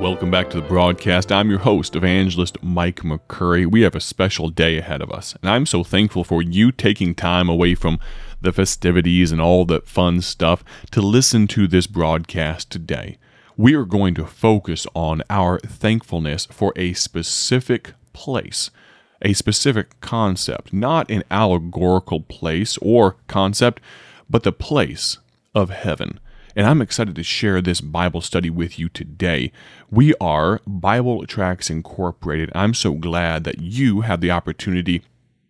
Welcome back to the broadcast. I'm your host, Evangelist Mike McCurry. We have a special day ahead of us, and I'm so thankful for you taking time away from the festivities and all the fun stuff to listen to this broadcast today. We are going to focus on our thankfulness for a specific place, a specific concept, not an allegorical place or concept, but the place of heaven and I'm excited to share this Bible study with you today. We are Bible Tracts Incorporated. I'm so glad that you have the opportunity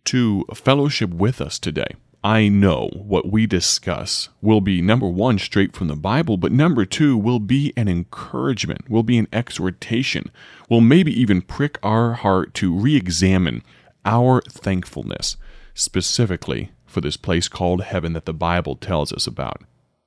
to fellowship with us today. I know what we discuss will be number one, straight from the Bible, but number two, will be an encouragement, will be an exhortation, will maybe even prick our heart to re examine our thankfulness, specifically for this place called heaven that the Bible tells us about.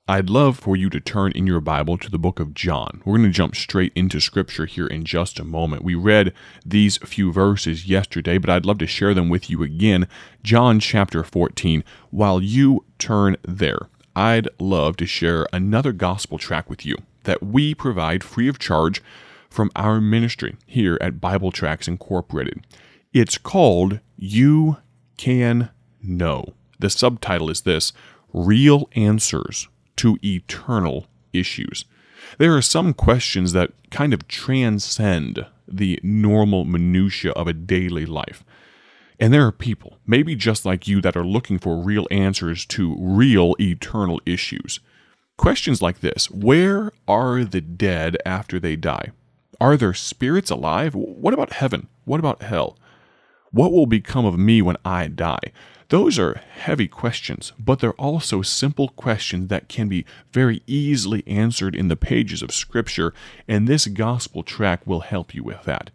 I'd love for you to turn in your Bible to the book of John. We're going to jump straight into scripture here in just a moment. We read these few verses yesterday, but I'd love to share them with you again. John chapter 14. While you turn there, I'd love to share another gospel tract with you that we provide free of charge from our ministry here at Bible Tracts Incorporated. It's called You Can Know. The subtitle is this Real Answers to eternal issues. There are some questions that kind of transcend the normal minutiae of a daily life. And there are people, maybe just like you, that are looking for real answers to real eternal issues. Questions like this Where are the dead after they die? Are their spirits alive? What about heaven? What about hell? What will become of me when I die? Those are heavy questions, but they're also simple questions that can be very easily answered in the pages of Scripture, and this gospel tract will help you with that.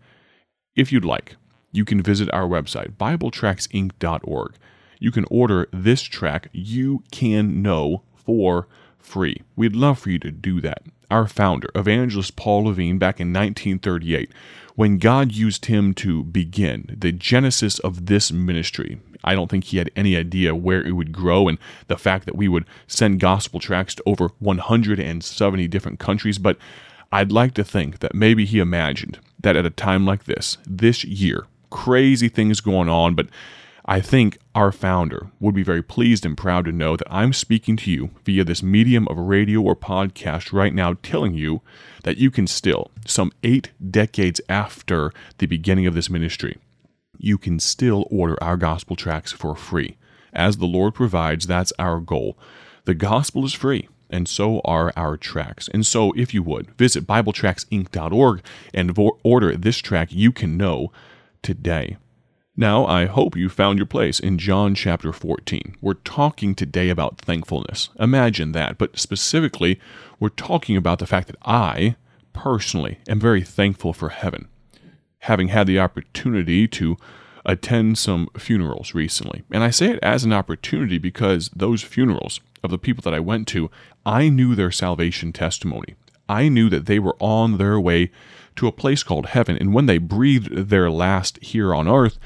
If you'd like, you can visit our website, BibleTracksInc.org. You can order this track, You Can Know, for free. We'd love for you to do that. Our founder, evangelist Paul Levine, back in 1938, when God used him to begin the genesis of this ministry, I don't think he had any idea where it would grow, and the fact that we would send gospel tracts to over 170 different countries. But I'd like to think that maybe he imagined that at a time like this, this year, crazy things going on, but I think our founder would be very pleased and proud to know that I'm speaking to you via this medium of radio or podcast right now, telling you that you can still, some eight decades after the beginning of this ministry, you can still order our gospel tracts for free. As the Lord provides, that's our goal. The gospel is free, and so are our tracks. And so, if you would, visit BibleTracksInc.org and order this track you can know today. Now, I hope you found your place in John chapter 14. We're talking today about thankfulness. Imagine that, but specifically, we're talking about the fact that I, personally, am very thankful for heaven having had the opportunity to attend some funerals recently. And I say it as an opportunity because those funerals of the people that I went to, I knew their salvation testimony. I knew that they were on their way to a place called heaven. And when they breathed their last here on earth,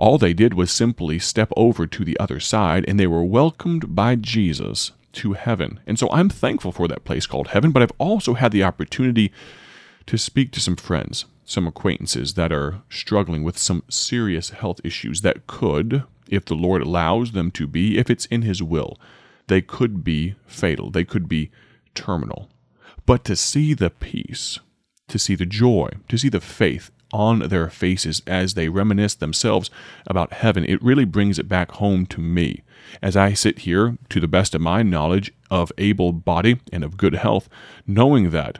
all they did was simply step over to the other side and they were welcomed by Jesus to heaven. And so I'm thankful for that place called heaven, but I've also had the opportunity to speak to some friends some acquaintances that are struggling with some serious health issues that could, if the Lord allows them to be, if it's in His will, they could be fatal, they could be terminal. But to see the peace, to see the joy, to see the faith on their faces as they reminisce themselves about heaven, it really brings it back home to me. As I sit here, to the best of my knowledge, of able body and of good health, knowing that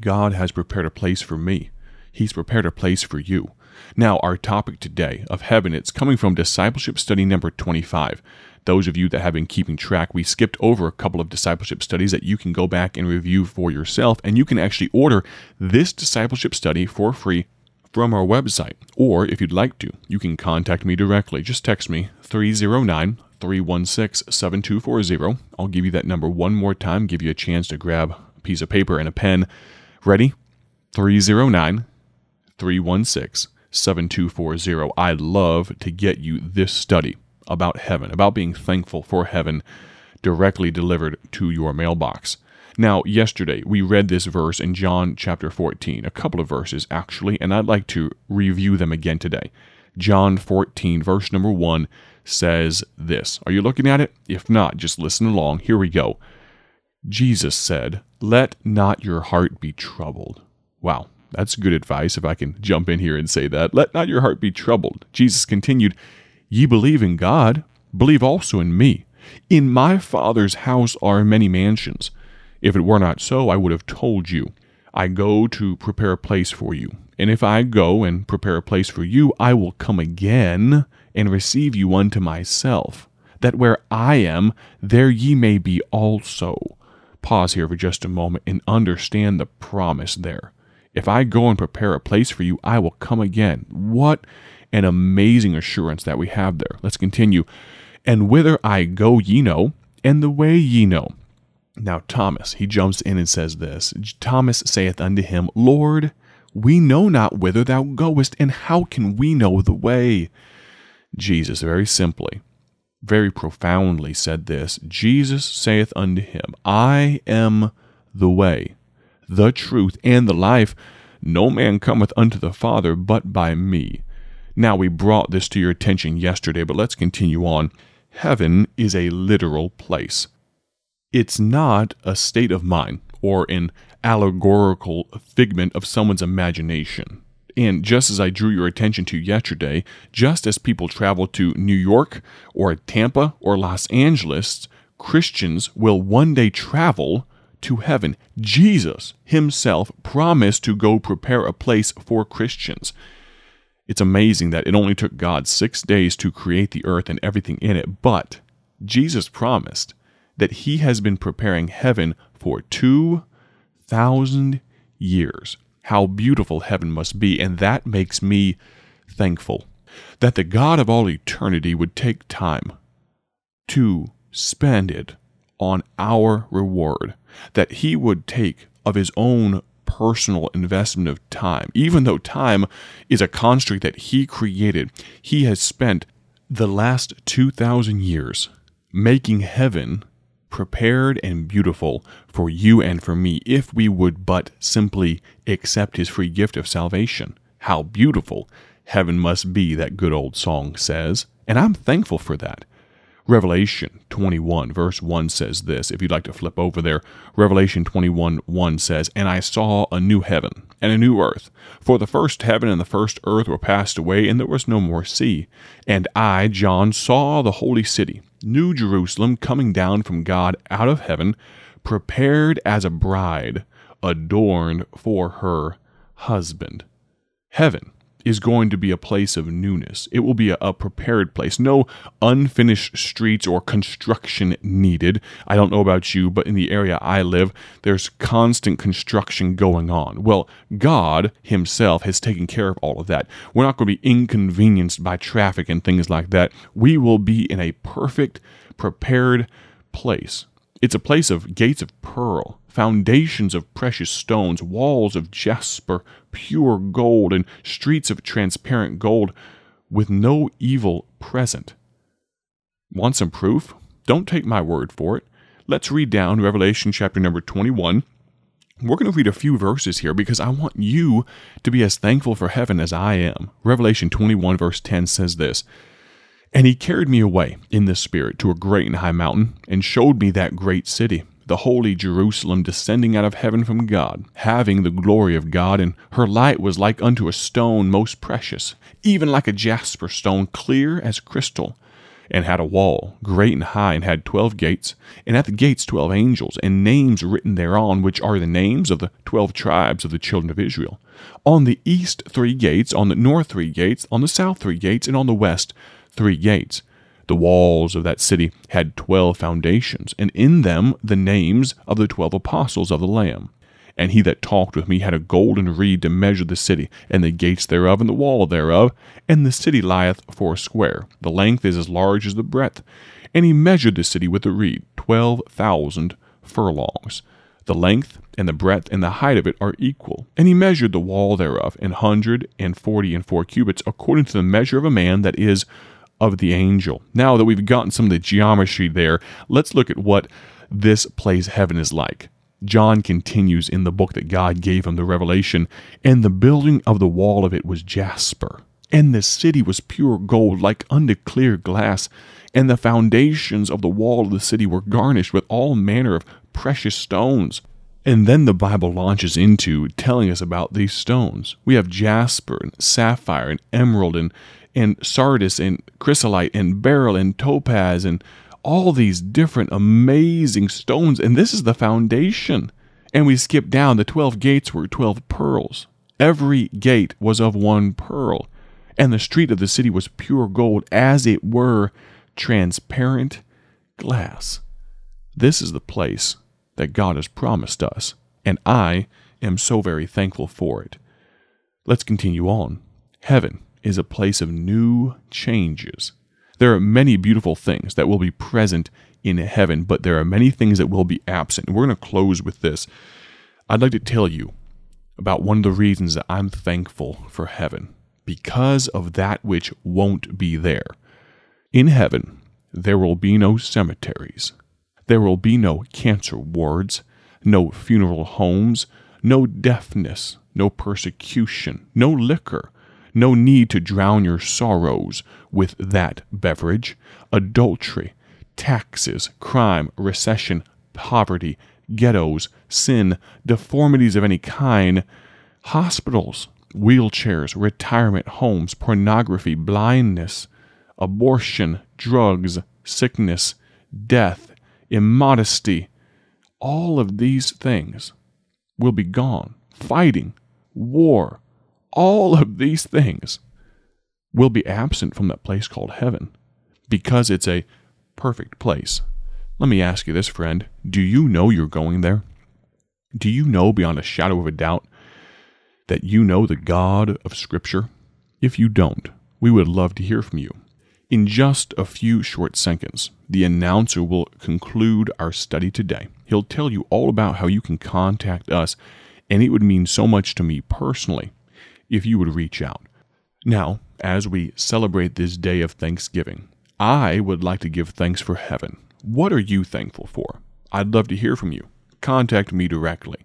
God has prepared a place for me He's prepared a place for you. Now, our topic today of heaven, it's coming from discipleship study number 25. Those of you that have been keeping track, we skipped over a couple of discipleship studies that you can go back and review for yourself, and you can actually order this discipleship study for free from our website. Or if you'd like to, you can contact me directly. Just text me 309 316 7240. I'll give you that number one more time, give you a chance to grab a piece of paper and a pen. Ready? 309 316 7240. I'd love to get you this study about heaven, about being thankful for heaven directly delivered to your mailbox. Now, yesterday we read this verse in John chapter 14, a couple of verses actually, and I'd like to review them again today. John 14, verse number 1 says this. Are you looking at it? If not, just listen along. Here we go. Jesus said, Let not your heart be troubled. Wow, that's good advice if I can jump in here and say that. Let not your heart be troubled. Jesus continued, Ye believe in God, believe also in me. In my Father's house are many mansions. If it were not so, I would have told you. I go to prepare a place for you. And if I go and prepare a place for you, I will come again and receive you unto myself, that where I am, there ye may be also. Pause here for just a moment and understand the promise there. If I go and prepare a place for you, I will come again. What an amazing assurance that we have there. Let's continue. And whither I go, ye know, and the way ye know. Now Thomas, he jumps in and says this Thomas saith unto him, Lord, we know not whither thou goest, and how can we know the way? Jesus, very simply, very profoundly said this Jesus saith unto him, I am the way, the truth, and the life. No man cometh unto the Father but by me. Now, we brought this to your attention yesterday, but let's continue on. Heaven is a literal place. It's not a state of mind or an allegorical figment of someone's imagination. And just as I drew your attention to yesterday, just as people travel to New York or Tampa or Los Angeles, Christians will one day travel to heaven. Jesus himself promised to go prepare a place for Christians. It's amazing that it only took God six days to create the earth and everything in it, but Jesus promised that he has been preparing heaven for 2,000 years. How beautiful heaven must be, and that makes me thankful that the God of all eternity would take time to spend it on our reward, that he would take of his own personal investment of time. Even though time is a construct that he created, he has spent the last 2,000 years making heaven prepared and beautiful for you and for me if we would but simply accept his free gift of salvation. How beautiful heaven must be, that good old song says, and I'm thankful for that. Revelation 21, verse 1 says this. If you'd like to flip over there, Revelation 21, 1 says, And I saw a new heaven and a new earth. For the first heaven and the first earth were passed away, and there was no more sea. And I, John, saw the holy city New Jerusalem coming down from God out of heaven, prepared as a bride, adorned for her husband. Heaven is going to be a place of newness. It will be a, a, prepared place. No unfinished streets or construction needed. I don't know about you, but in the area I live, there's constant construction going on. Well, God Himself has taken care of all of that. We're not going to be inconvenienced by traffic and things like that. We will be in a perfect, prepared place. It's a place of gates of pearl foundations of precious stones, walls of jasper, pure gold, and streets of transparent gold, with no evil present. Want some proof? Don't take my word for it. Let's read down Revelation chapter number 21. We're going to read a few verses here because I want you to be as thankful for heaven as I am. Revelation 21, verse 10 says this And he carried me away in the Spirit to a great and high mountain, and showed me that great city the holy Jerusalem descending out of heaven from God, having the glory of God, and her light was like unto a stone most precious, even like a jasper stone, clear as crystal, and had a wall, great and high, and had twelve gates, and at the gates twelve angels, and names written thereon, which are the names of the twelve tribes of the children of Israel. On the east three gates, on the north three gates, on the south three gates, and on the west three gates. The walls of that city had twelve foundations, and in them the names of the twelve apostles of the Lamb. And he that talked with me had a golden reed to measure the city, and the gates thereof, and the wall thereof. And the city lieth foursquare. The length is as large as the breadth. And he measured the city with the reed, twelve thousand furlongs. The length and the breadth and the height of it are equal. And he measured the wall thereof an hundred and forty and four cubits, according to the measure of a man that is of the angel. Now that we've gotten some of the geometry there, let's look at what this place heaven is like. John continues in the book that God gave him the revelation, and the building of the wall of it was jasper, and the city was pure gold, like unto clear glass, and the foundations of the wall of the city were garnished with all manner of precious stones. And then the Bible launches into telling us about these stones. We have jasper and sapphire and emerald and, and sardius and chrysolite and beryl and topaz and all these different amazing stones. And this is the foundation. And we skip down, the 12 gates were 12 pearls. Every gate was of one pearl. And the street of the city was pure gold, as it were transparent glass. This is the place that God has promised us, and I am so very thankful for it. Let's continue on. Heaven is a place of new changes. There are many beautiful things that will be present in heaven, but there are many things that will be absent. And we're going to close with this. I'd like to tell you about one of the reasons that I'm thankful for heaven because of that which won't be there. In heaven, there will be no cemeteries. There will be no cancer wards, no funeral homes, no deafness, no persecution, no liquor, no need to drown your sorrows with that beverage, adultery, taxes, crime, recession, poverty, ghettos, sin, deformities of any kind, hospitals, wheelchairs, retirement homes, pornography, blindness, abortion, drugs, sickness, death, immodesty, all of these things will be gone. Fighting, war, all of these things will be absent from that place called heaven because it's a perfect place. Let me ask you this, friend. Do you know you're going there? Do you know beyond a shadow of a doubt that you know the God of Scripture? If you don't, we would love to hear from you. In just a few short seconds, the announcer will conclude our study today. He'll tell you all about how you can contact us, and it would mean so much to me personally if you would reach out. Now, as we celebrate this day of Thanksgiving, I would like to give thanks for heaven. What are you thankful for? I'd love to hear from you. Contact me directly.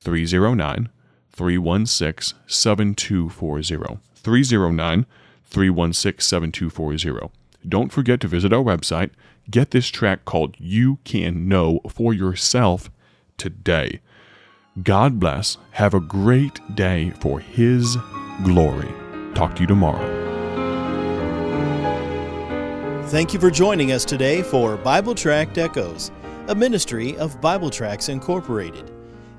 309 316 7240. 309 316 7240. Don't forget to visit our website. Get this track called You Can Know for yourself today. God bless. Have a great day for His glory. Talk to you tomorrow. Thank you for joining us today for Bible Tract Echoes, a ministry of Bible Tracts Incorporated.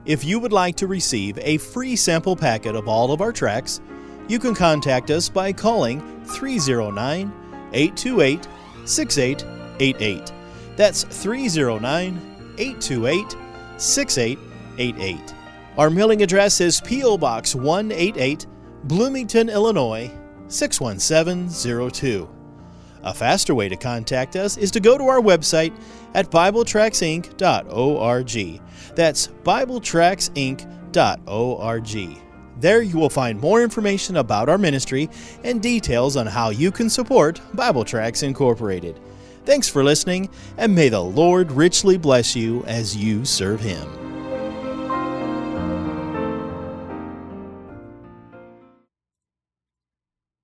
If you would like to receive a free sample packet of all of our tracks, you can contact us by calling 309 828 6888. That's 309 828 6888. Our mailing address is P.O. Box 188, Bloomington, Illinois 61702. A faster way to contact us is to go to our website at BibleTracksInc.org. That's BibleTracksInc.org. There you will find more information about our ministry and details on how you can support Bible Tracts Incorporated. Thanks for listening, and may the Lord richly bless you as you serve Him.